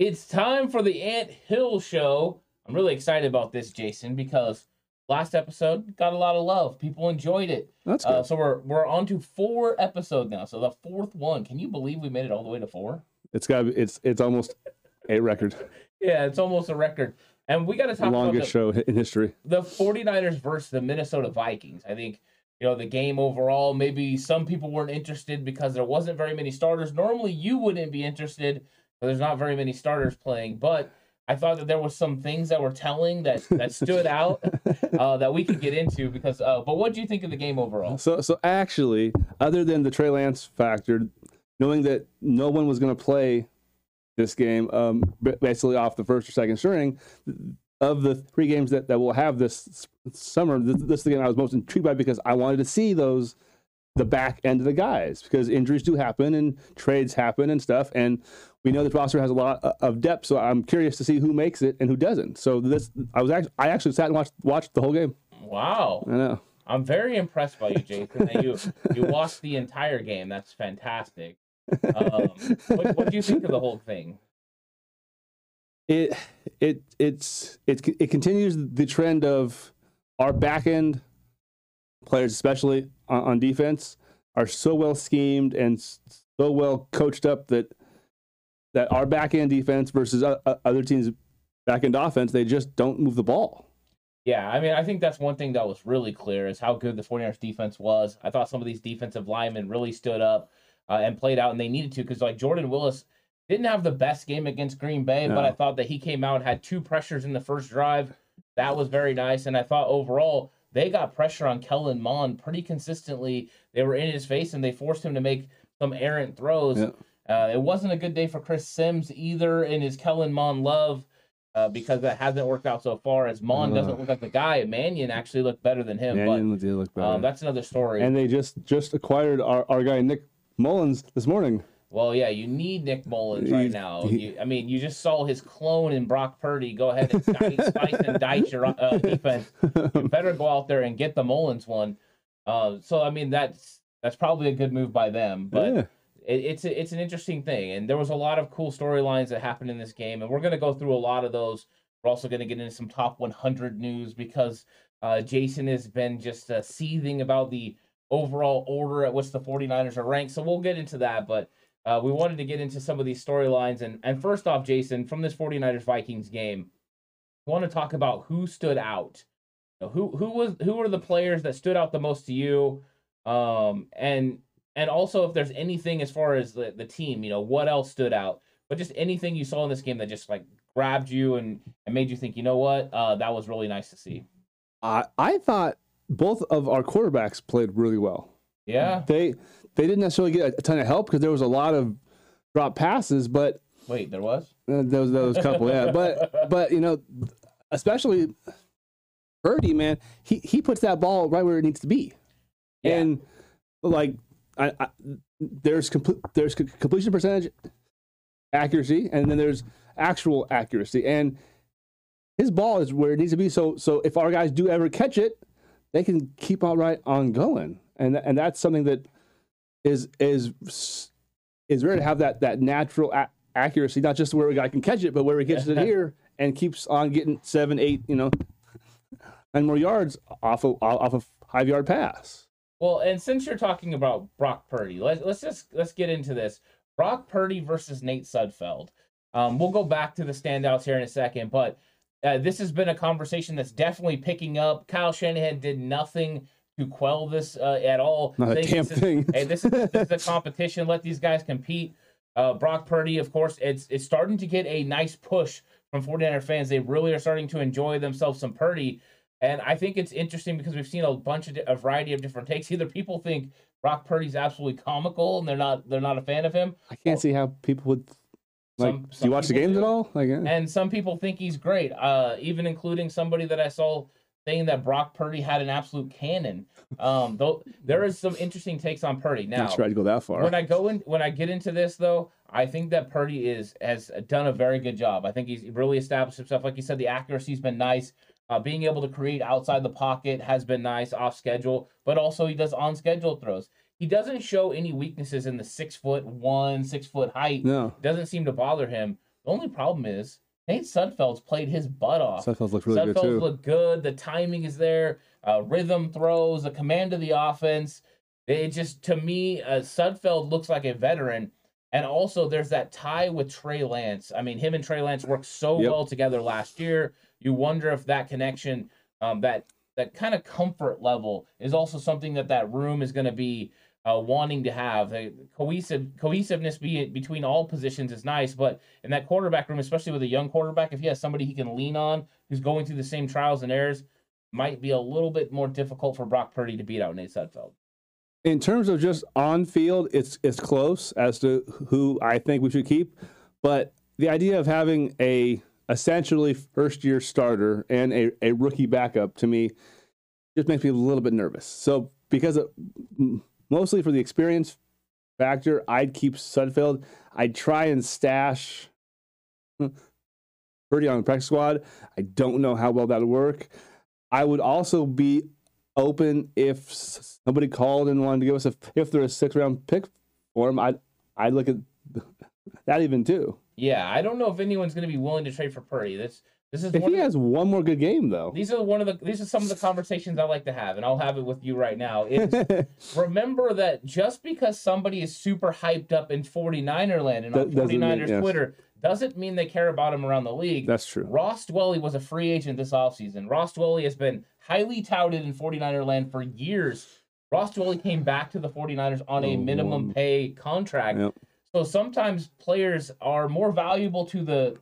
It's time for the Ant Hill show. I'm really excited about this, Jason, because last episode got a lot of love. People enjoyed it. That's good. Uh, so we're we're on to four episodes now. So the fourth one. Can you believe we made it all the way to four? it's got it's it's almost a record, Yeah, it's almost a record. And we got to talk longest about show in history. the, the 49ers versus the Minnesota Vikings. I think you know the game overall. Maybe some people weren't interested because there wasn't very many starters. Normally, you wouldn't be interested. There's not very many starters playing, but I thought that there was some things that were telling that that stood out uh, that we could get into because. Uh, but what do you think of the game overall? So so actually, other than the Trey Lance factor, knowing that no one was going to play this game, um, basically off the first or second string, of the three games that, that we'll have this summer, this, this is the game I was most intrigued by because I wanted to see those the back end of the guys because injuries do happen and trades happen and stuff and we know the roster has a lot of depth so i'm curious to see who makes it and who doesn't so this i was actually i actually sat and watched watched the whole game Wow, i know I'm very impressed by you, Jason. That you you watched the entire game. That's fantastic. Um, what what do you think of the whole thing? it it it's it it continues the trend of our back end players, especially on, on defense, are so well schemed and so well coached up that that our back end defense versus other teams' back end offense, they just don't move the ball. Yeah, I mean, I think that's one thing that was really clear is how good the 49ers defense was. I thought some of these defensive linemen really stood up uh, and played out, and they needed to because, like, Jordan Willis didn't have the best game against Green Bay, but I thought that he came out and had two pressures in the first drive. That was very nice. And I thought overall, they got pressure on Kellen Mond pretty consistently. They were in his face and they forced him to make some errant throws. Yeah. Uh, it wasn't a good day for Chris Sims either in his Kellen Mond love uh, because that hasn't worked out so far. As Mond doesn't look like the guy, Mannion actually looked better than him. Mannion did look better. um, that's another story. and they just just acquired our, our guy Nick Mullens this morning. well, yeah, you need Nick Mullens right now. You, I mean, you just saw his clone in Brock Purdy. Go ahead and dice, spice and dice your uh, defense. You better go out there and get the Mullens one. Uh, so I mean, that's that's probably a good move by them. But yeah. It, it's a, it's an interesting thing, and there was a lot of cool storylines that happened in this game, and we're going to go through a lot of those. We're also going to get into some top 100 news because uh, Jason has been just uh, seething about the overall order at which the 49ers are ranked. So we'll get into that, but uh, we wanted to get into some of these storylines. And and first off, Jason, from this 49ers Vikings game, I want to talk about who stood out. Who who was who were the players that stood out the most to you? Um, and and also if there's anything as far as the, the team, you know, what else stood out? But just anything you saw in this game that just like grabbed you and, and made you think, you know what, uh, that was really nice to see. I I thought both of our quarterbacks played really well. Yeah. They they didn't necessarily get a ton of help because there was a lot of drop passes, but Wait, there was. uh, there was there was a couple, yeah. But but you know, especially Purdy, man, he he puts that ball right where it needs to be, Yeah. and like I, I there's complete there's completion percentage accuracy, and then there's actual accuracy, and his ball is where it needs to be. So so if our guys do ever catch it, they can keep on right on going, and and that's something that is is is rare to have that that natural a- accuracy, not just where a guy can catch it, but where he catches it here and keeps on getting seven, eight, you know, and more yards off of off of five yard pass. Well, and since you're talking about Brock Purdy, let's let's just let's get into this. Brock Purdy versus Nate Sudfeld. Um, we'll go back to the standouts here in a second, but uh, this has been a conversation that's definitely picking up. Kyle Shanahan did nothing to quell this uh, at all. Not a saying damn this is- thing. hey, this is this is a competition. Let these guys compete. Uh, Brock Purdy, of course, it's it's starting to get a nice push from 49er fans. They really are starting to enjoy themselves some Purdy. And I think it's interesting because we've seen a bunch of a variety of different takes. Either people think Brock Purdy's absolutely comical and they're not they're not a fan of him, I can't see how people would like. Some- do you watch the games do. at all? Like, eh. and some people think he's great. Uh, even including somebody that I saw saying that Brock Purdy had an absolute cannon. Um, though there is some interesting takes on Purdy. Now, not sure I'd go that far. when I go in, when I get into this though, I think that Purdy is has done a very good job. I think he's really established himself. Like you said, the accuracy's been nice. Uh, being able to create outside the pocket has been nice off schedule, but also he does on schedule throws. He doesn't show any weaknesses in the six foot one, six foot height. no, Doesn't seem to bother him. The only problem is Nate Sudfeld's played his butt off. Sudfeld looks really good Sudfeld's too. look good. The timing is there. Uh, rhythm throws, the command of the offense. It just to me, uh, Sudfeld looks like a veteran. And also, there's that tie with Trey Lance. I mean, him and Trey Lance worked so Yep. well together last year. You wonder if that connection, um, that that kind of comfort level, is also something that that room is going to be uh, wanting to have. The cohesive cohesiveness be, between all positions is nice, but in that quarterback room, especially with a young quarterback, if he has somebody he can lean on who's going through the same trials and errors, might be a little bit more difficult for Brock Purdy to beat out Nate Sudfeld. in terms of just on field, it's it's close as to who I think we should keep. But the idea of having a essentially first year starter and a, a rookie backup to me just makes me a little bit nervous. So because of, mostly for the experience factor, I'd keep Sudfeld. I'd try and stash hmm, Purdy on the practice squad. I don't know how well that would work. I would also be open if somebody called and wanted to give us a if they're a six round pick for him. I'd I'd look at that even too. Yeah, I don't know if anyone's going to be willing to trade for Purdy. This this is If one he the- has one more good game though, these are one of the these are some of the conversations I like to have, and I'll have it with you right now. Is remember that just because somebody is super hyped up in 49er land and on That doesn't mean- 49ers yes. Twitter doesn't mean they care about him around the league. that's true. Ross Dwelley was a free agent this offseason. Ross Dwelley has been highly touted in 49er land for years. Ross Dwelley came back to the 49ers on a minimum pay contract. Yep. So sometimes players are more valuable to the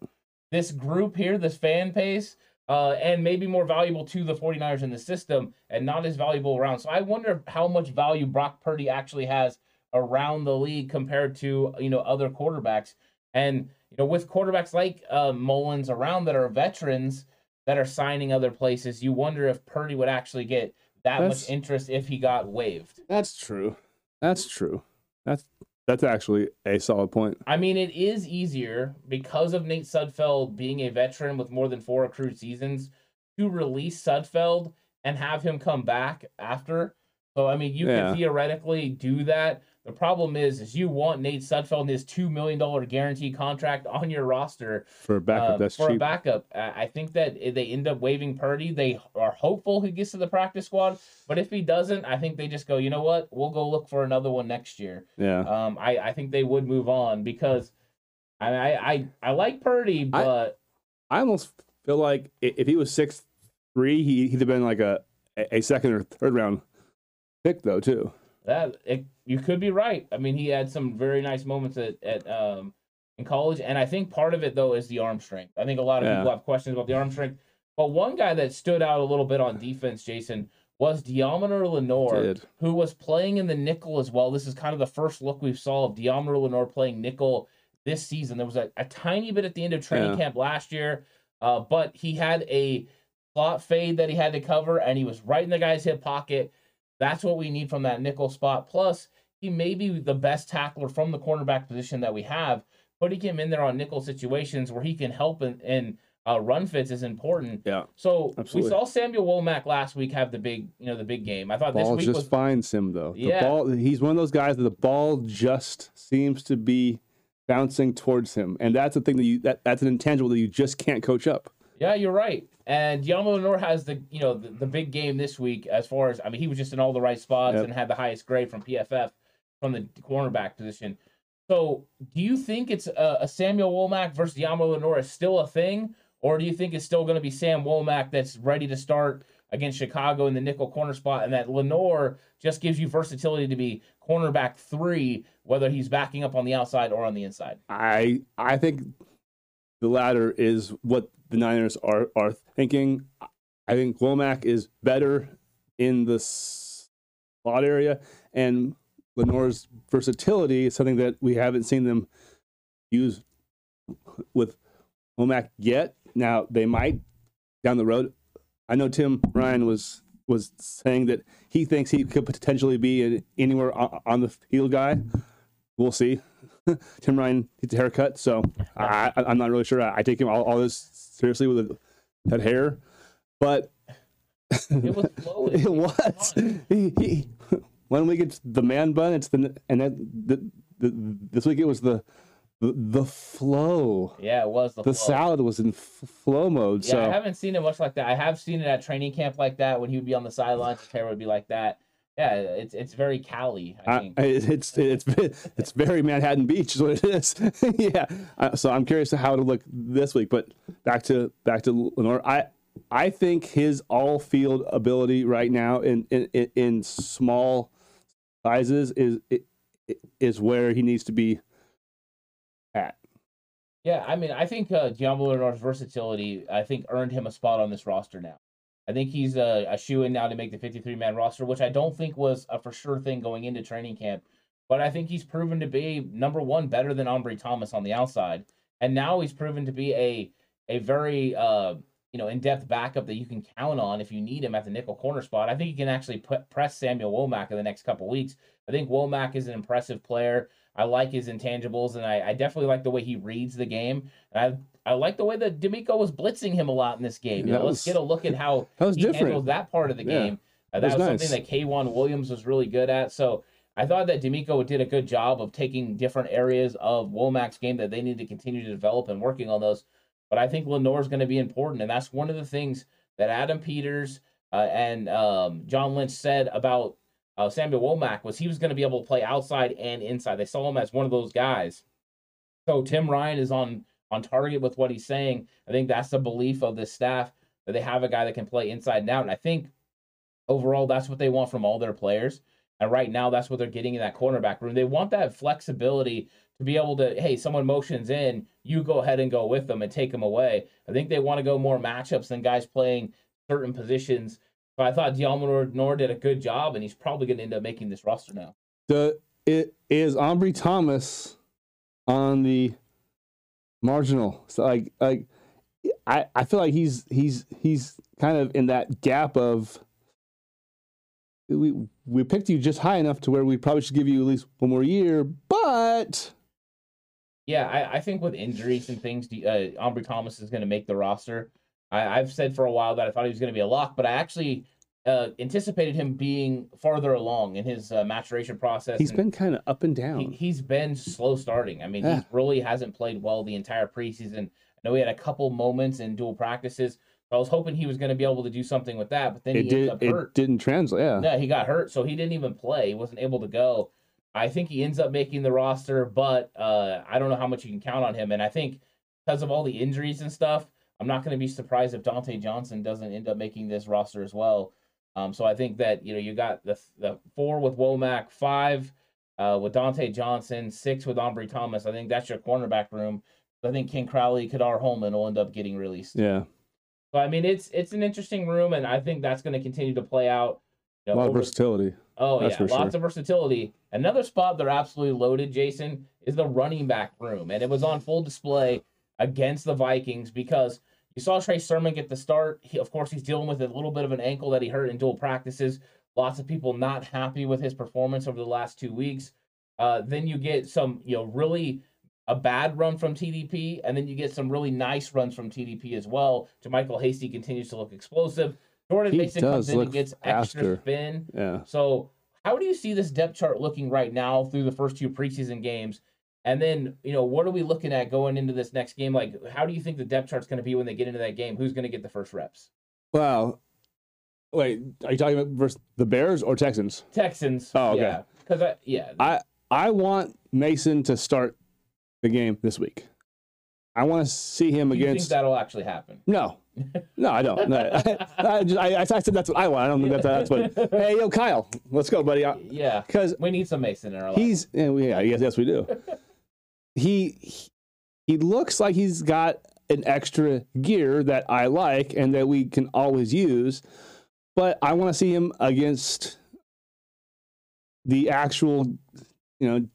this group here, this fan base, uh, and maybe more valuable to the 49ers in the system and not as valuable around. So I wonder how much value Brock Purdy actually has around the league compared to, you know, other quarterbacks. And, you know, with quarterbacks like uh, Mullens around that are veterans that are signing other places, you wonder if Purdy would actually get that That's- much interest if he got waived. That's true. That's true. That's that's actually a solid point. I mean, it is easier because of Nate Sudfeld being a veteran with more than four accrued seasons to release Sudfeld and have him come back after. So I mean, you Yeah. can theoretically do that. The problem is, is you want Nate Sudfeld and his two million dollar guarantee contract on your roster For a backup, um, that's for a backup. I I think that if they end up waiving Purdy. They are hopeful he gets to the practice squad, but if he doesn't, I think they just go, you know what, we'll go look for another one next year yeah. um, I, I think they would move on because I I I, I like Purdy, but I almost feel like if he was six three, he, he'd have been like a a second or third round pick though too. that it, you could be right. I mean, he had some very nice moments at at um in college, and I think part of it though is the arm strength. I think a lot of Yeah. people have questions about the arm strength, but one guy that stood out a little bit on defense, Jason, was Deommodore Lenoir. Did who was playing in the nickel as well. This is kind of the first look we saw of Diamond Lenoir playing nickel this season. There was a, a tiny bit at the end of training Yeah. camp last year, uh, but he had a slot fade that he had to cover, and he was right in the guy's hip pocket. That's what we need from that nickel spot. Plus, may be the best tackler from the cornerback position that we have. Putting him in there on nickel situations where he can help in, uh, run fits is important. yeah. So Absolutely. we saw Samuel Womack last week have the big, you know, the big game. I thought this Ball week just was finds him though. The Yeah. ball he's one of those guys that the ball just seems to be bouncing towards him. And that's the thing that you that, that's an intangible that you just can't coach up. Yeah, you're right. And Yamo Lenoir has the you know the, the big game this week as far as I mean he was just in all the right spots Yep. and had the highest grade from PFF from the cornerback position. So do you think it's a, a Samuel Womack versus Yamo Lenoir is still a thing, or do you think it's still going to be Sam Womack that's ready to start against Chicago in the nickel corner spot, and that Lenoir just gives you versatility to be cornerback three, whether he's backing up on the outside or on the inside? I I think the latter is what the Niners are are thinking. I think Womack is better in the slot area, and Lenoir's versatility is something that we haven't seen them use with Womack yet. Now they might down the road. I know Tim Ryan was was saying that he thinks he could potentially be an anywhere on, the field guy. We'll see. Tim Ryan needs a haircut, so I, I'm not really sure. I, I take him all, all this seriously with that hair, but It was it was. He, he, one week it's the man bun, it's the and then the, the, this week it was the the, the flow. Yeah, it was the, The flow. salad was in f- flow mode. Yeah, I haven't seen it much like that. I have seen it at training camp like that when he would be on the sidelines. His hair would be like that. Yeah, it's it's very Cali. I think. it's it's it's very Manhattan Beach is what it is. yeah. Uh, so I'm curious to how it'll look this week. But back to back to Lenoir. I I think his all field ability right now in, in, in small sizes is is where he needs to be at. Yeah, I mean, I think uh, Diablo Lenoir's versatility, I think, earned him a spot on this roster now. I think he's a, a shoe in now to make the 53 man roster, which I don't think was a for sure thing going into training camp. But I think he's proven to be number one, better than Ambry Thomas on the outside, and now he's proven to be a a very uh, you know in depth backup that you can count on if you need him at the nickel corner spot. I think he can actually put, press Samuel Womack in the next couple weeks. I think Womack is an impressive player. I like his intangibles, and I, I definitely like the way he reads the game. And I I like the way that DeMeco was blitzing him a lot in this game. You know, let's get a look at how That was he different. handled that part of the Yeah. game. Uh, that was, was nice. something that K'Waun Williams was really good at. So I thought that DeMeco did a good job of taking different areas of Womack's game that they need to continue to develop and working on those. But I think Lenoir is going to be important, and that's one of the things that Adam Peters uh, and um, John Lynch said about uh, Samuel Womack was he was going to be able to play outside and inside. They saw him as one of those guys. So Tim Ryan is on on target with what he's saying. I think that's the belief of this staff that they have a guy that can play inside and out. And I think overall that's what they want from all their players. And right now that's what they're getting in that cornerback room. They want that flexibility to be able to, hey, someone motions in, you go ahead and go with them and take them away. I think they want to go more matchups than guys playing certain positions. But I thought Dialmo Nor did a good job, and he's probably going to end up making this roster now. The it is Ambry Thomas on the marginal. So like like I, I feel like he's he's he's kind of in that gap of we we picked you just high enough to where we probably should give you at least one more year, but Yeah, I, I think with injuries and things, uh, Ambry Thomas is going to make the roster. I, I've said for a while that I thought he was going to be a lock, but I actually uh, anticipated him being farther along in his uh, maturation process. He's been kind of up and down. he, he's been slow starting. I mean, Yeah. he really hasn't played well the entire preseason. I know he had a couple moments in dual practices. I was hoping he was going to be able to do something with that, but then it he did up it didn't translate. Yeah. No, he got hurt, so he didn't even play. He wasn't able to go. I think he ends up making the roster, but uh, I don't know how much you can count on him. And I think because of all the injuries and stuff, I'm not going to be surprised if Dontae Johnson doesn't end up making this roster as well. Um, so I think that you know you got the the four with Womack, five uh, with Dontae Johnson, six with Ambry Thomas. I think that's your cornerback room. I think King Crowley, Ka'dar Hollman will end up getting released. Yeah. So I mean, it's it's an interesting room, and I think that's going to continue to play out. A you know, lot of versatility. Oh That's yeah, lots sure. of versatility. Another spot they're absolutely loaded, Jason, is the running back room, and it was on full display against the Vikings because you saw Trey Sermon get the start. He, of course, he's dealing with a little bit of an ankle that he hurt in dual practices. Lots of people not happy with his performance over the last two weeks. Uh, then you get some, you know, really a bad run from TDP, and then you get some really nice runs from TDP as well. JaMycal Hasty continues to look explosive. Jordan He Mason comes in and gets extra faster. spin. Yeah. So, how do you see this depth chart looking right now through the first two preseason games? And then, you know, what are we looking at going into this next game? Like, how do you think the depth chart's going to be when they get into that game? Who's going to get the first reps? Well, Wait, are you talking about versus the Bears or Texans? Texans. Oh, okay. Yeah. Because, I, yeah. I I want Mason to start the game this week. I want to see him do you think against. that'll actually happen? No, no, I don't. No, I, I, just, I, I said that's what I want. I don't think that's, that's what. Hey, yo, Kyle, let's go, buddy. Yeah. Because We need some Mason in our life. he's yeah, we, yeah, yes, yes, we do. he he- he looks like he's got an extra gear that I like and that we can always use, but I want to see him against the actual, you know,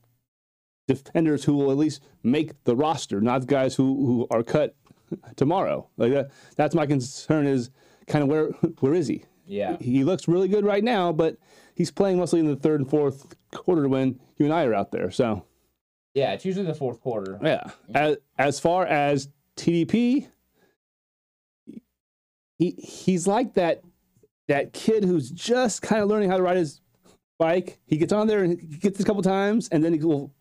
defenders who will at least make the roster, not guys who who are cut tomorrow. Like that. That's my concern. Is kind of where where is he? Yeah. he looks really good right now, but he's playing mostly in the third and fourth quarter when you and I are out there. So Yeah. It's usually the fourth quarter. yeah, as as far as TDP, he he's like that that kid who's just kind of learning how to ride his bike. He gets on there and he gets a couple times, and then he will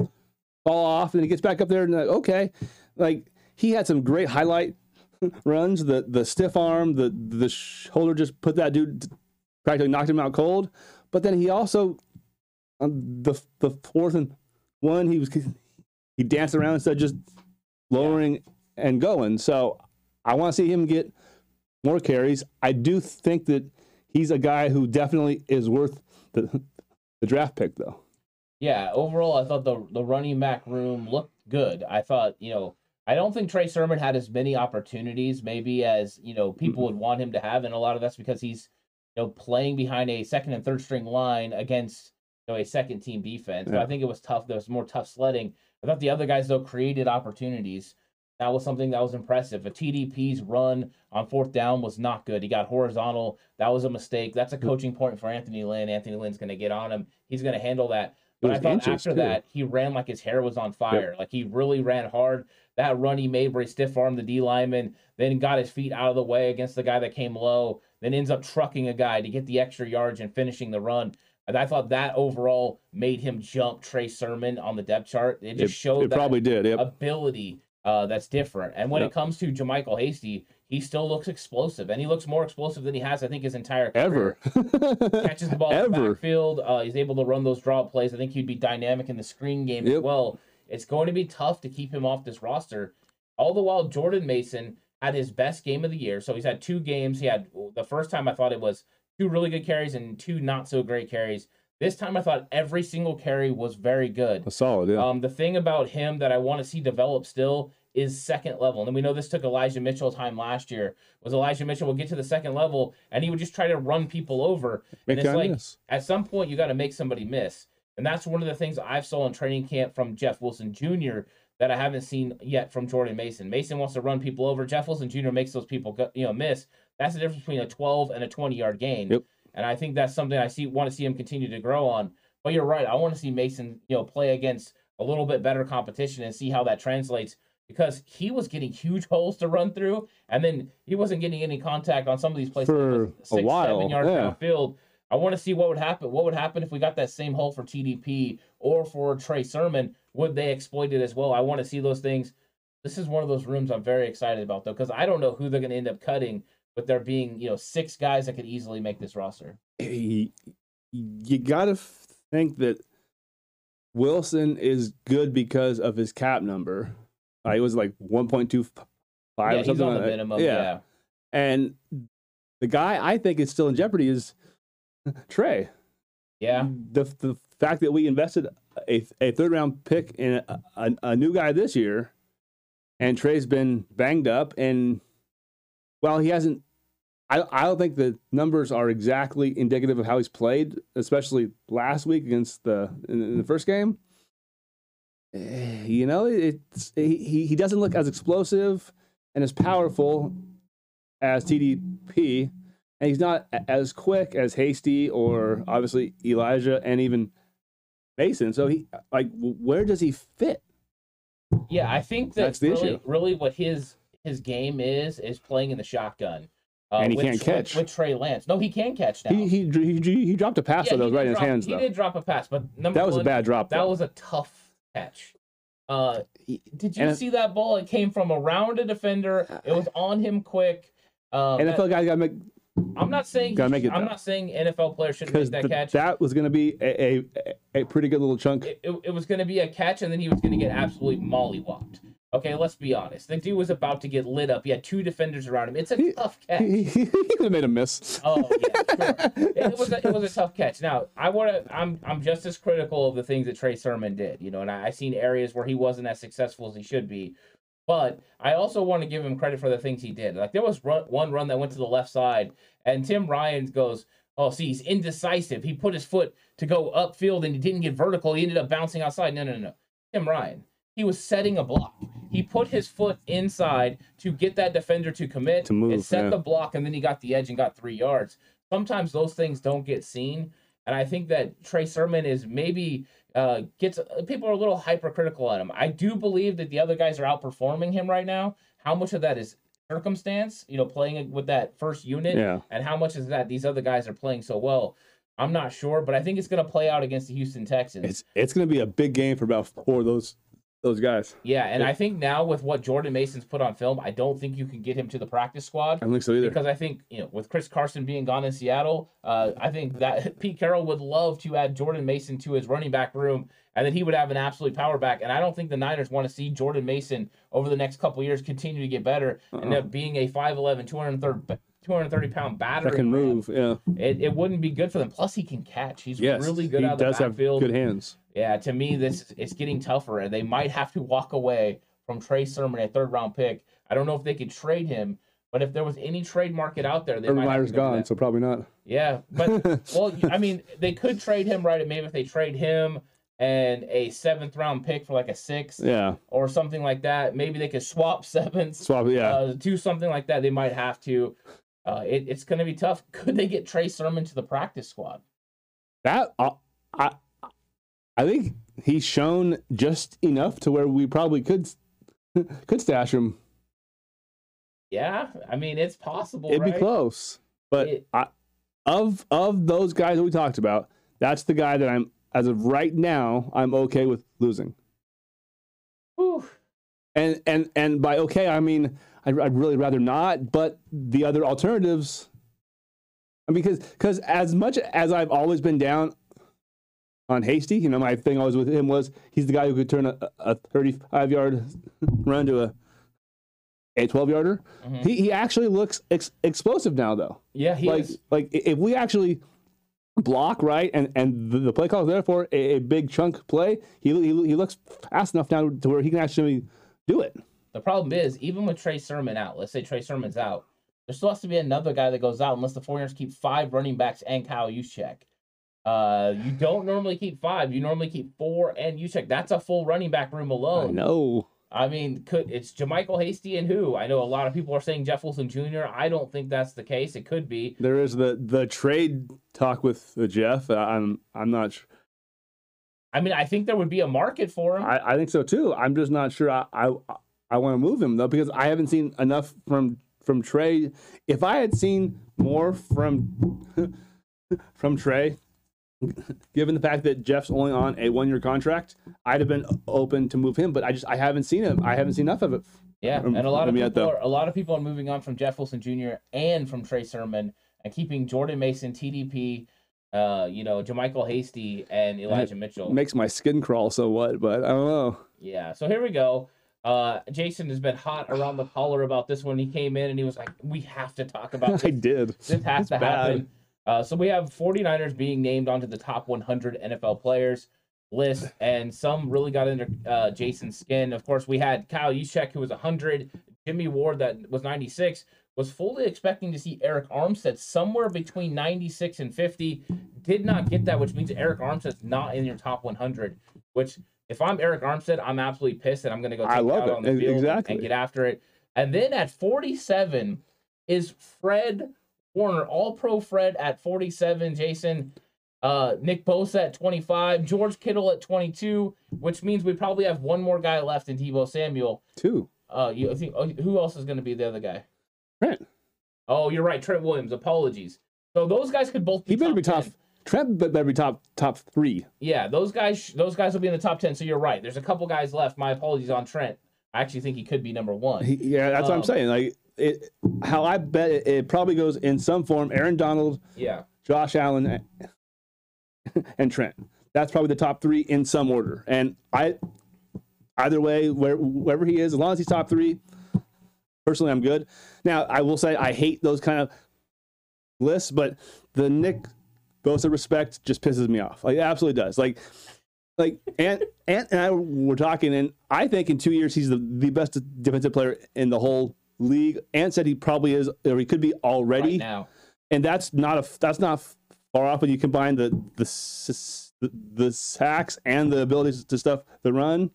fall off, and he gets back up there and like, okay, like he had some great highlight runs. The the stiff arm, the the shoulder just put that dude practically knocked him out cold. But then he also on the the fourth and one he was he danced around instead of just lowering and going. So I want to see him get more carries. I do think that he's a guy who definitely is worth the the draft pick though. Yeah, overall I thought the the running back room looked good. I thought, you know, I don't think Trey Sermon had as many opportunities maybe as, you know, people would want him to have and a lot of that's because he's you know playing behind a second and third string line against you know a second team defense. Yeah. So I think it was tough. There was more tough sledding. I thought the other guys though created opportunities. That was something that was impressive. A TDP's run on fourth down was not good. He got horizontal. That was a mistake. That's a mm. coaching point for Anthony Lynn. Anthony Lynn's going to get on him. He's going to handle that. But I thought after too. that, he ran like his hair was on fire. Yep. Like he really ran hard. That run he made where he stiff armed the D lineman, then got his feet out of the way against the guy that came low, then ends up trucking a guy to get the extra yards and finishing the run. And I thought that overall made him jump Trey Sermon on the depth chart. It just it, showed it probably did yep. ability uh, that's different. And when yep. it comes to JaMycal Hasty, he still looks explosive, and he looks more explosive than he has, I think, his entire career. Ever catches the ball Ever. in the backfield. Uh, he's able to run those draw plays. I think he'd be dynamic in the screen game yep. as well. It's going to be tough to keep him off this roster. All the while, Jordan Mason had his best game of the year. So he's had two games. He had the first time I thought it was two really good carries and two not so great carries. This time I thought every single carry was very good. A solid, yeah. Um, the thing about him that I want to see develop still is second level. And we know this took Elijah Mitchell time last year. Was Elijah Mitchell will get to the second level and he would just try to run people over. Make and it's like miss. at some point you got to make somebody miss. And that's one of the things I've saw in training camp from Jeff Wilson Jr. that I haven't seen yet from Jordan Mason. Mason wants to run people over. Jeff Wilson Jr. makes those people go, you know miss. That's the difference between a 12 and a 20 yard gain. Yep. And I think that's something I see want to see him continue to grow on. But you're right. I want to see Mason, you know, play against a little bit better competition and see how that translates because he was getting huge holes to run through, and then he wasn't getting any contact on some of these places for six, a while. seven yards yeah. downfield. I want to see what would happen. What would happen if we got that same hole for TDP or for Trey Sermon? Would they exploit it as well? I want to see those things. This is one of those rooms I'm very excited about though, because I don't know who they're going to end up cutting with there being you know six guys that could easily make this roster. You got to think that Wilson is good because of his cap number. He was like 1.25 yeah, or something. on the minimum, yeah. yeah. And the guy I think is still in jeopardy is Trey. Yeah. The the fact that we invested a, a third round pick in a, a, a new guy this year, and Trey's been banged up, and well, he hasn't. I I don't think the numbers are exactly indicative of how he's played, especially last week against the in, in the first game. Eh, you know, it's he he doesn't look as explosive and as powerful as TDP, and he's not as quick as Hasty or obviously Elijah and even Mason. So he like where does he fit? Yeah, I think that that's the really, issue. Really, what his his game is is playing in the shotgun. Uh, and he can't catch with, Trey Lance. No, he can catch now. He he he, he dropped a pass yeah, that was right in his hands. He though. did drop a pass, but number that was one, a bad drop. That though. was a tough catch. Uh, did you and see that ball? It came from around a defender. It was on him quick. Um, NFL guys got to make. I'm not saying gotta make it, I'm not saying NFL players should make that the, catch. That was going to be a, a, a pretty good little chunk. It, it, it was going to be a catch, and then he was going to get absolutely mollywhopped. Okay, let's be honest. The dude was about to get lit up. He had two defenders around him. It's a he, tough catch. He, he, could have made a miss. Oh yeah, sure. it, was a, it was a tough catch. Now I want to. I'm I'm just as critical of the things that Trey Sermon did. You know, and I, I've seen areas where he wasn't as successful as he should be. But I also want to give him credit for the things he did. Like there was run, one run that went to the left side, and Tim Ryan goes, "Oh, see, he's indecisive. He put his foot to go upfield, and he didn't get vertical. He ended up bouncing outside." No, no, no. Tim Ryan he was setting a block. He put his foot inside to get that defender to commit to move, and set yeah. the block, and then he got the edge and got three yards. Sometimes those things don't get seen, and I think that Trey Sermon is maybe uh, gets people are a little hypercritical at him. I do believe that the other guys are outperforming him right now. How much of that is circumstance, you know, playing with that first unit, yeah. and how much is that these other guys are playing so well? I'm not sure, but I think it's going to play out against the Houston Texans. It's it's going to be a big game for about four of those those guys. Yeah, and I think now with what Jordan Mason's put on film, I don't think you can get him to the practice squad. I don't think so either. Because I think you know, with Chris Carson being gone in Seattle, uh, I think that Pete Carroll would love to add Jordan Mason to his running back room, and then he would have an absolute power back. And I don't think the Niners want to see Jordan Mason over the next couple years continue to get better and Uh-uh. up being a 5'11", 230, 230 pound battering That can ram. move. Yeah. It, it wouldn't be good for them. Plus, he can catch. He's Yes. really good he out does have backfield. good hands. Yeah, to me, this it's getting tougher, and they might have to walk away from Trey Sermon, a third round pick. I don't know if they could trade him, but if there was any trade market out there, they Urban might Meyer's go gone, so probably not. Yeah, but well, I mean, they could trade him, right? Maybe if they trade him and a seventh round pick for like a sixth Yeah. or something like that, maybe they could swap sevenths, Swap. Yeah. uh, do something like that. They might have to. Uh, it, it's going to be tough. Could they get Trey Sermon to the practice squad? that uh, I I think he's shown just enough to where we probably could could stash him. Yeah, I mean, it's possible. It'd right? be close. But It- I, of of those guys that we talked about, that's the guy that I'm as of right now I'm okay with losing. Whew. And and and by okay I mean I'd, I'd really rather not. But the other alternatives, I mean, because because as much as I've always been down on Hasty, you know, my thing always with him was he's the guy who could turn a, a 35 yard run to a a 12 yarder. Mhm. He he actually looks ex- explosive now though. Yeah, he like is. like if we actually block right and and the, the play call is there for a, a big chunk play, he, he he looks fast enough now to where he can actually do it. The problem is, even with Trey Sermon out, let's say Trey Sermon's out, there still has to be another guy that goes out unless the 49ers keep five running backs and Kyle Juszczyk. Uh, you don't normally keep five. You normally keep four and Juszczyk. That's a full running back room I alone. know. I mean, could it's JaMycal Hasty and who? I know a lot of people are saying Jeff Wilson Jr. I don't think that's the case. It could be. There is the the trade talk with uh, Jeff. I'm I'm not. Sure. I mean, I think there would be a market for him. I, I think so too. I'm just not sure. I I, I want to move him though because I haven't seen enough from from Trey. If I had seen more from from Trey, given the fact that Jeff's only on a one year contract, I'd have been open to move him. But I just I haven't seen him. I haven't seen enough of it. Yeah, Um, and a lot of from people though. are a lot of people are moving on from Jeff Wilson Jr. and from Trey Sermon and keeping Jordan Mason, TDP, uh, you know, JaMycal Hasty and Elijah Mitchell. Makes my skin crawl. So what? But I don't know. Yeah. So here we go. Uh, Jason has been hot around the collar about this one. He came in and he was like, "We have to talk about I this. did. This has It's to bad. happen." Uh, so we have 49ers being named onto the top 100 NFL players list, and some really got under uh, Jason's skin. Of course, we had Kyle Juszczyk, who was 100, Jimmy Ward, that was 96. Was fully expecting to see Arik Armstead somewhere between 96 and 50. Did not get that, which means Arik Armstead's not in your top 100. Which, if I'm Arik Armstead, I'm absolutely pissed, and I'm going to go I take love out it. on the field exactly. and get after it. And then at 47 is Fred Warner, All Pro Fred at 47. Jason, uh, Nick Bosa at 25, George Kittle at 22, which means we probably have one more guy left in Deebo Samuel. Two. Uh, you think oh, who else is going to be the other guy? Trent. Oh, you're right, Trent Williams. Apologies. So those guys could both be He better be top. 10. Trent be- better be top top three. Yeah, those guys those guys will be in the top 10. So you're right. There's a couple guys left. My apologies on Trent. I actually think he could be number 1. He, yeah, that's what I'm Um, saying. Like it, how I bet it, it probably goes in some form. Aaron Donald, yeah. Josh Allen, and Trent. That's probably the top three in some order. And I, either way, where wherever he is, as long as he's top three, personally, I'm good. Now, I will say I hate those kind of lists, but the Nick Bosa respect just pisses me off. Like, it absolutely does. Like, like Ant, Ant and I were talking, and I think in two years he's the, the best defensive player in the whole league. Ant said he probably is, or he could be already Right now. and that's not a that's not far off when you combine the the the, sacks and the abilities to stuff the run.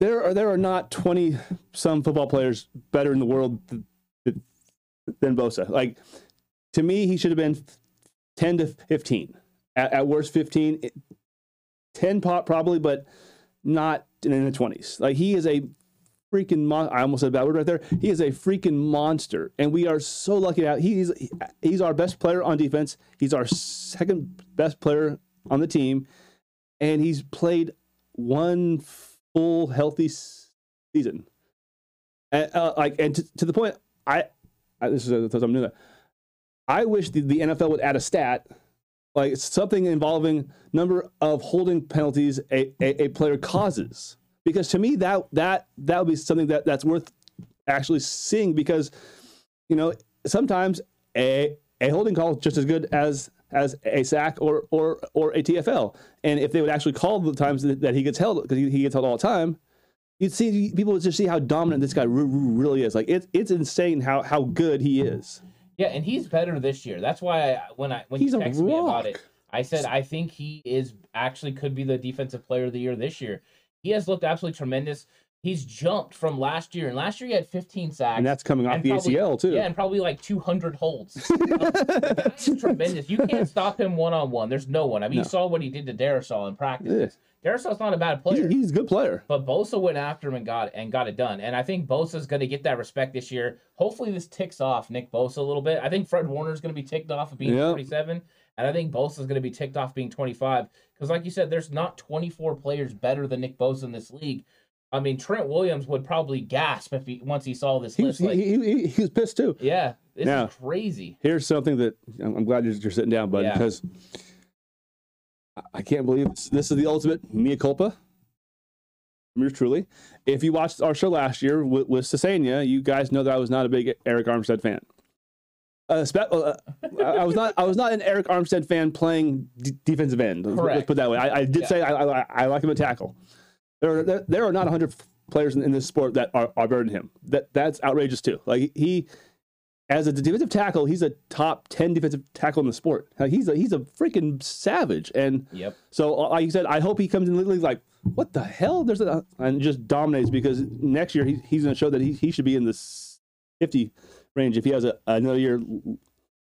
There are there are not twenty some football players better in the world th- th- than Bosa. Like to me, he should have been ten to fifteen. At, at worst, fifteen. Ten pot probably, but not in the twenties. Like he is a freaking mon- I almost said a bad word right there. He is a freaking monster, and we are so lucky to have. He's he's our best player on defense. He's our second best player on the team, and he's played one full healthy season. And uh, like, and to, to the point, I, I this is something new. I wish the, the NFL would add a stat, like something involving number of holding penalties a, a, a player causes, because to me that that that would be something that that's worth actually seeing because, you know, sometimes a a holding call is just as good as as a sack or or or a TFL. And if they would actually call the times that, that he gets held because he, he gets held all the time, you'd see people would just see how dominant this guy re- re- really is. Like it's it's insane how how good he is. Yeah, and he's better this year. That's why I, when I when He's you texted me about it, I said I think he is actually could be the defensive player of the year this year. He has looked absolutely tremendous. He's jumped from last year, and last year he had 15 sacks. And that's coming off the probably- ACL too. Yeah, and probably like 200 holds. That's tremendous. You can't stop him one on one. There's no one. I mean, No. you saw what he did to Darrisaw in practice. Darrisaw's not a bad player. he's a good player. But Bosa went after him and got and got it done. And I think Bosa's going to get that respect this year. Hopefully, this ticks off Nick Bosa a little bit. I think Fred Warner's going to be ticked off of being Yep. 27, and I think Bosa's going to be ticked off being 25. Because, like you said, there's not 24 players better than Nick Bosa in this league. I mean, Trent Williams would probably gasp if he once he saw this He list. he, Like, he, he, was pissed too. yeah, this Yeah. is crazy. Here's something that I'm I'm glad you're, you're sitting down, bud, Yeah. because I- can't believe this, this is the ultimate mea culpa. Yours truly. If you watched our show last year with, with Sasania, you guys know that I was not a big Arik Armstead fan. Uh, spe- uh, I I was not. I was not an Arik Armstead fan playing d- defensive end. Let's- Let's Correct. put it that way. I, I did Yeah. say I, I, I like him at tackle. There are there, there are not 100 players in, in this sport that are, are better than him. That that's outrageous too. Like he, as a defensive tackle, he's a top 10 defensive tackle in the sport. He's a he's a freaking savage. And Yep. so, uh, like you said, I hope he comes in the league like, what the hell? There's a and just dominates because next year he, he's going to show that he, he should be in the 50 range if he has a, another year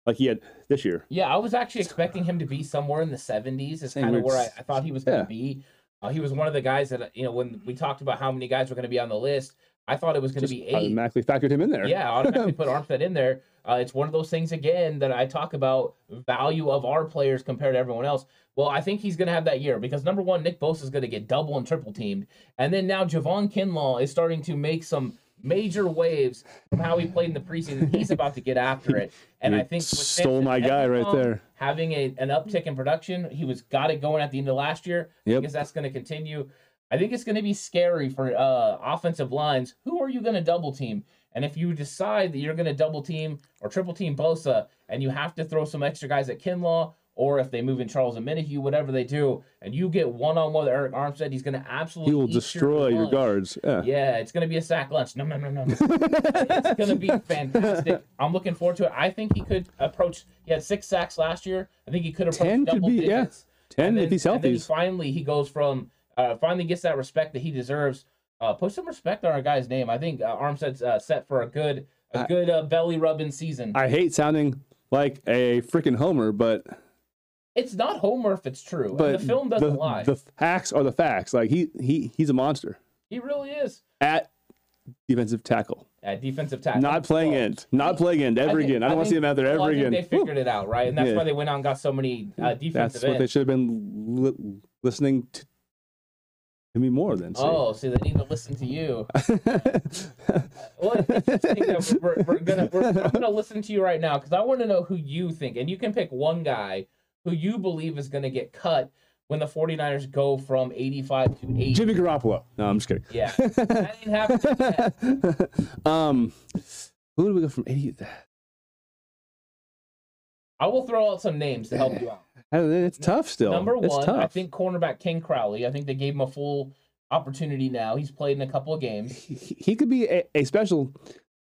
like he had this year. Yeah, I was actually expecting him to be somewhere in the 70s. Is kind of where I, I thought he was going to Yeah. be. Uh, he was one of the guys that you know when we talked about how many guys were going to be on the list. I thought it was going to be eight. automatically factored him in there. Yeah, automatically put Armstead in there. Uh, it's one of those things again that I talk about value of our players compared to everyone else. Well, I think he's going to have that year because number one, Nick Bosa is going to get double and triple teamed, and then now Javon Kinlaw is starting to make some major waves from how he played in the preseason. He's about to get after it, and I think stole my guy right there. Having a, an uptick in production, he was got it going at the end of last year. I Yep. guess that's going to continue. I think it's going to be scary for uh, offensive lines. Who are you going to double team? And if you decide that you're going to double team or triple team Bosa, and you have to throw some extra guys at Kinlaw, or if they move in Charles Omenihu, whatever they do, and you get one on one with Arik Armstead, he's going to absolutely He will destroy your lunch. guards. Yeah. Yeah, it's going to be a sack lunch. No, no, no, no. no. it's going to be fantastic. I'm looking forward to it. I think he could approach. He had six sacks last year. I think he could approach 10 could double be, yeah. 10 And if then- he's and healthy. then finally, he goes from uh, finally gets that respect that he deserves. Uh, put some respect on our guy's name. I think uh, Armstead's uh, set for a good, a I- good uh, belly rubbing season. I hate sounding like a freaking homer, but it's not Homer if it's true. but and the film doesn't the, lie. The facts are the facts. Like he he he's a monster he really is. at defensive tackle. At defensive tackle, Not playing So, end. Not playing end ever I think- again. I I don't want to see him out there ever well, I think again. They figured it out, right? And that's Yeah. why they went out and got so many uh, defensive That's what they should have been li- listening to, to me more than. see. Oh, see, they need to listen to you. Well, it's interesting that we're, we're gonna we're, I'm gonna listen to you right now because I want to know who you think, and you can pick one guy who you believe is gonna get cut when the 49ers go from 85 to 80. Jimmy Garoppolo. No, I'm just kidding. Yeah, that ain't happening yet. um, who do we go from 80? I will throw out some names to help you out. I don't know, It's tough still. Number It's one, tough. I think cornerback King Crowley. I think they gave him a full opportunity now. He's played in a couple of games. he, he could be a, a special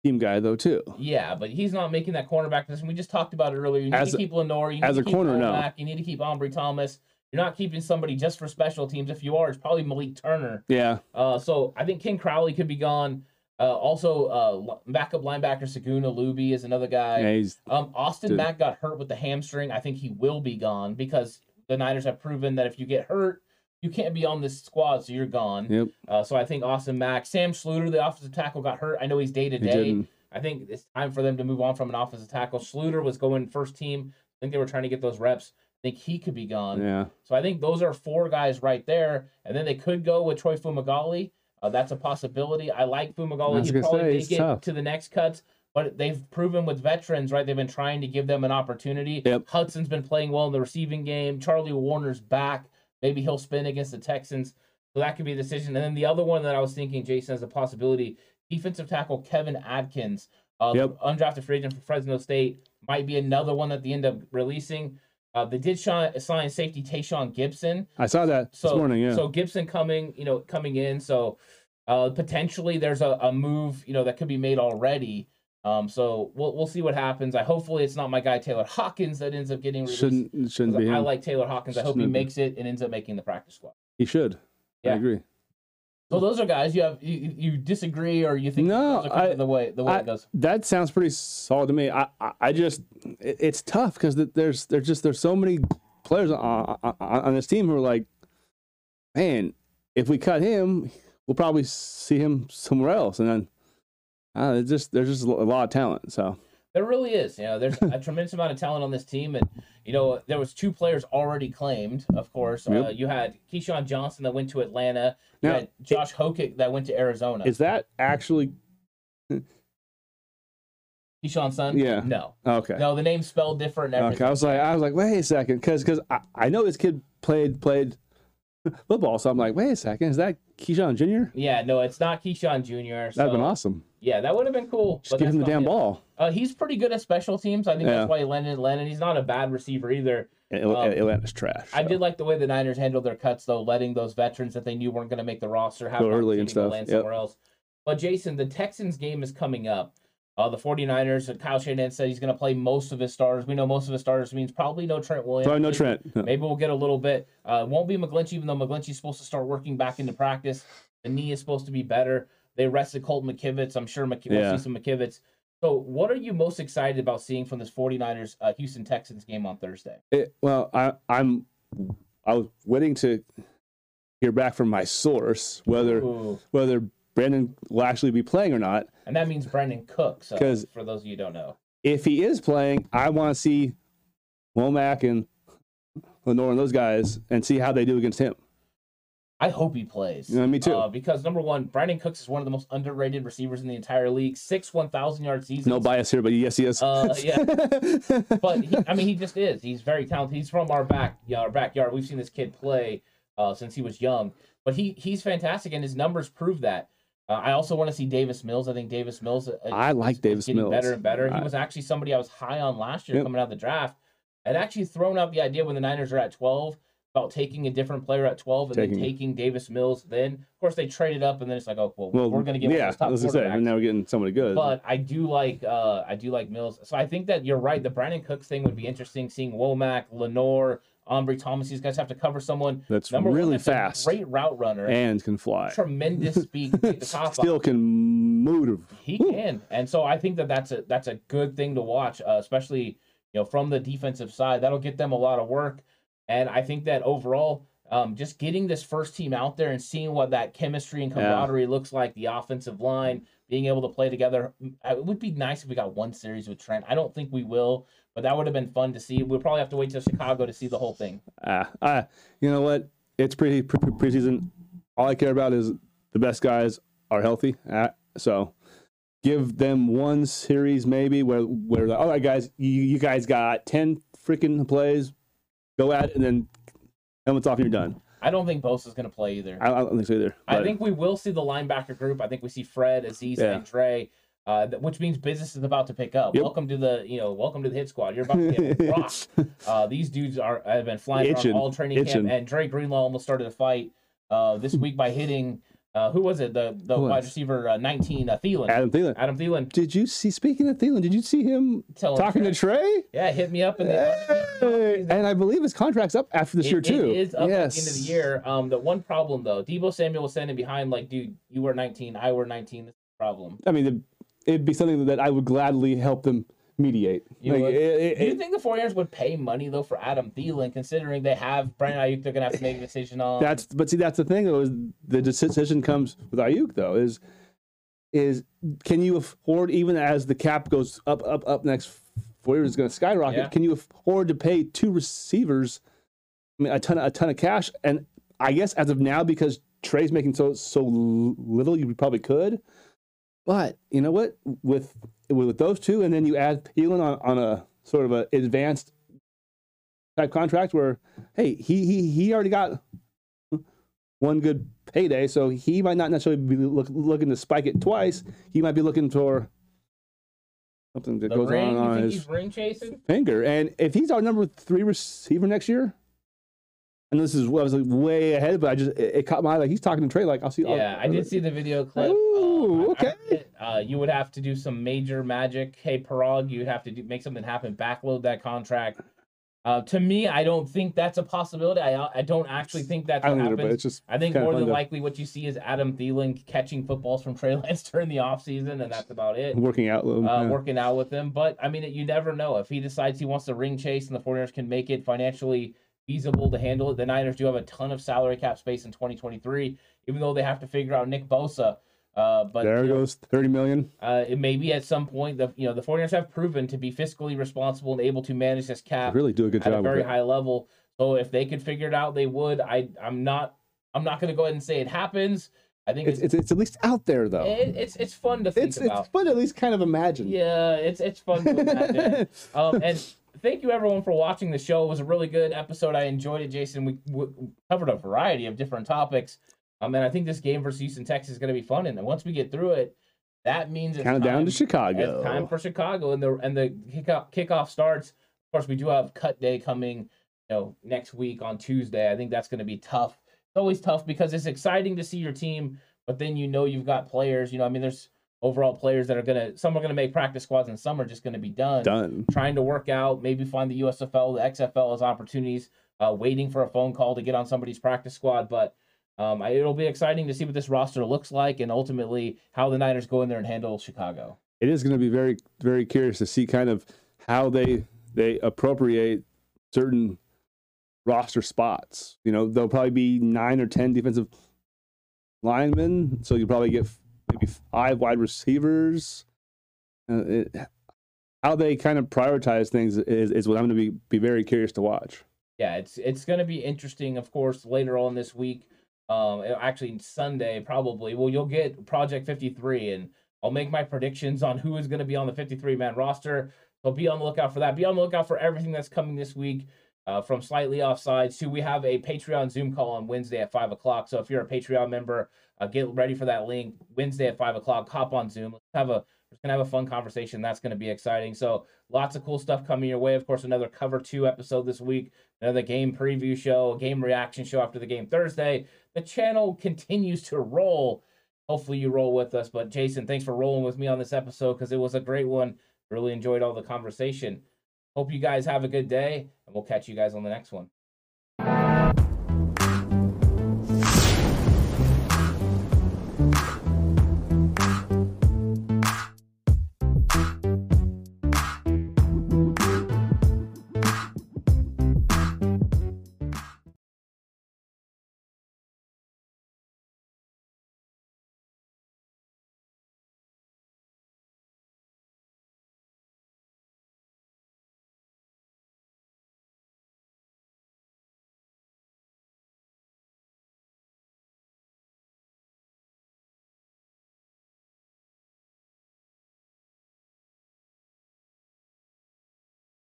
team guy though too. Yeah, but he's not making that cornerback position. We just talked about it earlier. You need As to keep Lenoir. You need as to a keep corner, no. You need to keep Ambry Thomas. You're not keeping somebody just for special teams. If you are, it's probably Malik Turner. Yeah, Uh, so I think King Crowley could be gone. Uh, also, uh, backup linebacker Segun Olubi is another guy. yeah, he's Um, Austin Dude. Mack got hurt with the hamstring. I think he will be gone because the Niners have proven that if you get hurt, you can't be on this squad, so you're gone. yep. Uh, so I think Austin Mack, Sam Schlueter, the offensive tackle, got hurt. I know he's day to day. I think it's time for them to move on from an offensive tackle. Schlueter was going first team. I think they were trying to get those reps. I think he could be gone. Yeah, So I think those are four guys right there. And then they could go with Troy Fumagalli. Uh, that's a possibility. I like Fumagalli. He probably say, get to the next cuts, but they've proven with veterans, right? They've been trying to give them an opportunity. Yep. Hudson's been playing well in the receiving game. Charlie Woerner's back. Maybe he'll spin against the Texans. So that could be a decision. And then the other one that I was thinking, Jason, as a possibility, defensive tackle Kevin Atkins, uh, Yep. undrafted free agent from Fresno State, might be another one that they end up releasing. Uh, they did sign safety Tashaun Gipson. I saw that So this morning. Yeah. So Gipson coming, you know, coming in. So uh, potentially there's a, a move, you know, that could be made already. Um, so we'll we'll see what happens. I hopefully it's not my guy Taylor Hawkins that ends up getting released. shouldn't shouldn't be him. I like Taylor Hawkins. I hope he Shouldn't makes it and ends up making the practice squad. he should. Yeah. I agree. So those are guys you have you, you disagree or you think No, those are kind I- the way the way I- it goes. That sounds pretty solid to me. I I, I just it, it's tough because there's there's just there's so many players on, on, on this team who are like, man, if we cut him, we'll probably see him somewhere else, and then. Uh, just there's just a lot of talent. So There really is. You know, there's a tremendous amount of talent on this team, and you know there was two players already claimed. Of course, uh, you had KeeSean Johnson that went to Atlanta. You Now, had Josh Hokit that went to Arizona. is that actually Keyshawn's son? Yeah. No, okay? no. The name's spelled different. Okay, everything. I was like, I was like, wait a second, because because I, I know this kid played played football, so I'm like, wait a second, is that Keyshawn Jr.? Yeah, no, it's not Keyshawn Jr. That'd So, been awesome. Yeah, that would have been cool. Just give him the damn ball. Uh, he's pretty good at special teams. I think Yeah. that's why he landed in Atlanta. He's not a bad receiver either. Um, Atlanta's trash. I did like the way the Niners handled their cuts, though, letting those veterans that they knew weren't going to make the roster have Go early and stuff, land yep. somewhere else. But Jason, the Texans game is coming up. Uh, the 49ers, uh, Kyle Shanahan said he's going to play most of his starters. We know most of his starters means probably no Trent Williams. Sorry, no Maybe- Trent. Maybe we'll get a little bit. Uh, won't be McGlinchey, even though McGlinchey's supposed to start working back into practice. The knee is supposed to be better. They rested Colton McKivitz. I'm sure McK- Yeah. we'll see some McKivitz. So, what are you most excited about seeing from this 49ers uh, Houston Texans game on Thursday? It, well, I, I'm I was waiting to hear back from my source whether Ooh. whether Brandin will actually be playing or not. And that means Brandin Cooks. So, 'Cause- for those of you who don't know, If he is playing, I want to see Womack and Lenoir and those guys and see how they do against him. I hope he plays. Yeah, me too. Uh, because number one, Brandin Cooks is one of the most underrated receivers in the entire league. Six 1,000 yard seasons. No bias here, but yes, he is. Uh, yeah. but he, I mean, he just is. He's very talented. He's from our back, yeah, our backyard. We've seen this kid play uh, since he was young. But he he's fantastic, and his numbers prove that. Uh, I also want to see Davis Mills. I think Davis Mills. Uh, I like is Davis getting Mills. better and better. He I- was actually somebody I was high on last year Yep. coming out of the draft, I'd actually thrown out the idea when the Niners are at twelve about taking a different player at twelve and Taking- then taking Davis Mills. Then of course they traded it up, and then it's like, oh well, well, we're going to get one of yeah. those top I was gonna say, and now we're getting somebody good. But I do like uh I do like Mills. So I think that you're right. The Brandin Cooks thing would be interesting. Seeing Womack, Lenoir, Ambry Thomas. These guys have to cover someone. That's Number really one, that's fast great route runner. and can fly. tremendous speed. to Get the top Still off. can move. He Woo. can, and so I think that that's a that's a good thing to watch, uh, especially you know from the defensive side. That'll get them a lot of work, and I think that overall. Um, just getting this first team out there and seeing what that chemistry and Yeah. camaraderie looks like, the offensive line being able to play together. mm, It would be nice if we got one series with Trent. I don't think we will, but that would have been fun to see. We'll probably have to wait till Chicago to see the whole thing. Ah, ah, you know what? It's pretty pre, pre preseason. All I care about is the best guys are healthy. Ah, so give them one series maybe where where the, all right guys, you, you guys got ten freaking plays, go at it, and then helmets off and you're done. I don't think Bosa's going to play either. I, I don't think so either. I think we will see the linebacker group. I think we see Fred, Azeez, Yeah. and Dre, uh, which means business is about to pick up. Yep. Welcome to the you know welcome to the hit squad. You're about to get rocked. Uh, these dudes are have been flying Itching, around all training itching. camp, and Dre Greenlaw almost started a fight uh, this week by hitting uh, who was it the the wide receiver uh, 19 uh, Thielen. Adam Thielen. Adam Thielen Did you see? Speaking of Thielen, did you see him telling talking Trey- to Trey? yeah hit me up in the Hey, and I believe his contract's up after this It- year too. It is up yes. at the end of the year. Um, the one problem though, Deebo Samuel was standing behind like, dude, you were 19, I were 19. This is a problem. I mean, the, it'd be something that I would gladly help them mediate. You Like, would? it- it- Do you think the 49ers would pay money though for Adam Thielen, considering they have Brandon Aiyuk? They're gonna have to make a decision on. that's but see that's the thing though is the decision comes with Aiyuk though is is can you afford even as the cap goes up up up next four years is going to skyrocket? Yeah. Can you afford to pay two receivers? I mean, a ton of, a ton of cash and. I guess as of now, because Trey's making so so little, you probably could. But you know what? With with those two, and then you add Thielen on, on a sort of an advanced type contract where, hey, he he he already got one good payday, so he might not necessarily be look, looking to spike it twice. He might be looking for something that The goes ring, on on think his ring chasing? finger. And if he's our number three receiver next year, and this is I was like way ahead, but I just it, it caught my eye. Like he's talking to Trey. Like I'll see. I'll- Yeah, I did see the video clip. Ooh, Um, I- I okay. admit, uh, you would have to do some major magic. Hey, Paraag, you'd have to do, make something happen, backload that contract. Uh, to me, I don't think that's a possibility. I I don't actually think that's what don't know, but happens. it's just I think more than likely what you see is Adam Thielen catching footballs from Trey Lance during the offseason, and that's about it. working out. a little, Uh, yeah. Working out with him. But, I mean, you never know. If he decides he wants to ring chase and the 49ers can make it financially feasible to handle it, the Niners do have a ton of salary cap space in 2023, even though they have to figure out Nick Bosa. Uh, but there you know, goes thirty million. uh, it may be at some point the you know the 49ers have proven to be fiscally responsible and able to manage this cap Really do a good at job. a very high level. So if they could figure it out, they would. I I'm not I'm not going to go ahead and say it happens. I think It's, it's it's it's at least out there though. it, it's it's fun to think it's about. it's fun to at least kind of imagine. Yeah, it's it's fun to imagine. um, and thank you everyone for watching the show. It was a really good episode. I enjoyed it, Jason. We, we covered a variety of different topics. Um, and I think this game versus Houston, Texas is going to be fun. And then once we get through it, that means it's Count it down time- to Chicago. it's time for Chicago, and the and the kickoff kickoff starts. Of course, we do have cut day coming, you know, next week on Tuesday. I think that's going to be tough. It's always tough because it's exciting to see your team, but then you know you've got players. You know, I mean, there's overall players that are gonna some are gonna make practice squads, and some are just gonna be done. Done. Trying to work out, maybe find the USFL, the XFL as opportunities. Uh, waiting for a phone call to get on somebody's practice squad, but. Um, it'll be exciting to see what this roster looks like, and ultimately how the Niners go in there and handle Chicago. It is going to be very very curious to see kind of how they they appropriate certain roster spots. You know, there'll probably be nine or ten defensive linemen, so you probably get maybe five wide receivers. Uh, it, how they kind of prioritize things is, is what I'm going to be be very curious to watch. yeah, it's it's going to be interesting. Of course, later on this week, um, actually Sunday probably. Well, you'll get Project Fifty Three, and I'll make my predictions on who is going to be on the fifty three man roster. So be on the lookout for that. Be on the lookout for everything that's coming this week. Uh, from slightly offsides to we have a Patreon Zoom call on Wednesday at five o'clock. So if you're a Patreon member, uh, get ready for that link Wednesday at five o'clock. Hop on Zoom. Let's have a we're gonna have a fun conversation. That's gonna be exciting. So lots of cool stuff coming your way. Of course, another cover two episode this week another game preview show, game reaction show after the game Thursday. The channel continues to roll. Hopefully, you roll with us. But Jason, thanks for rolling with me on this episode because it was a great one. Really enjoyed all the conversation. Hope you guys have a good day, and we'll catch you guys on the next one.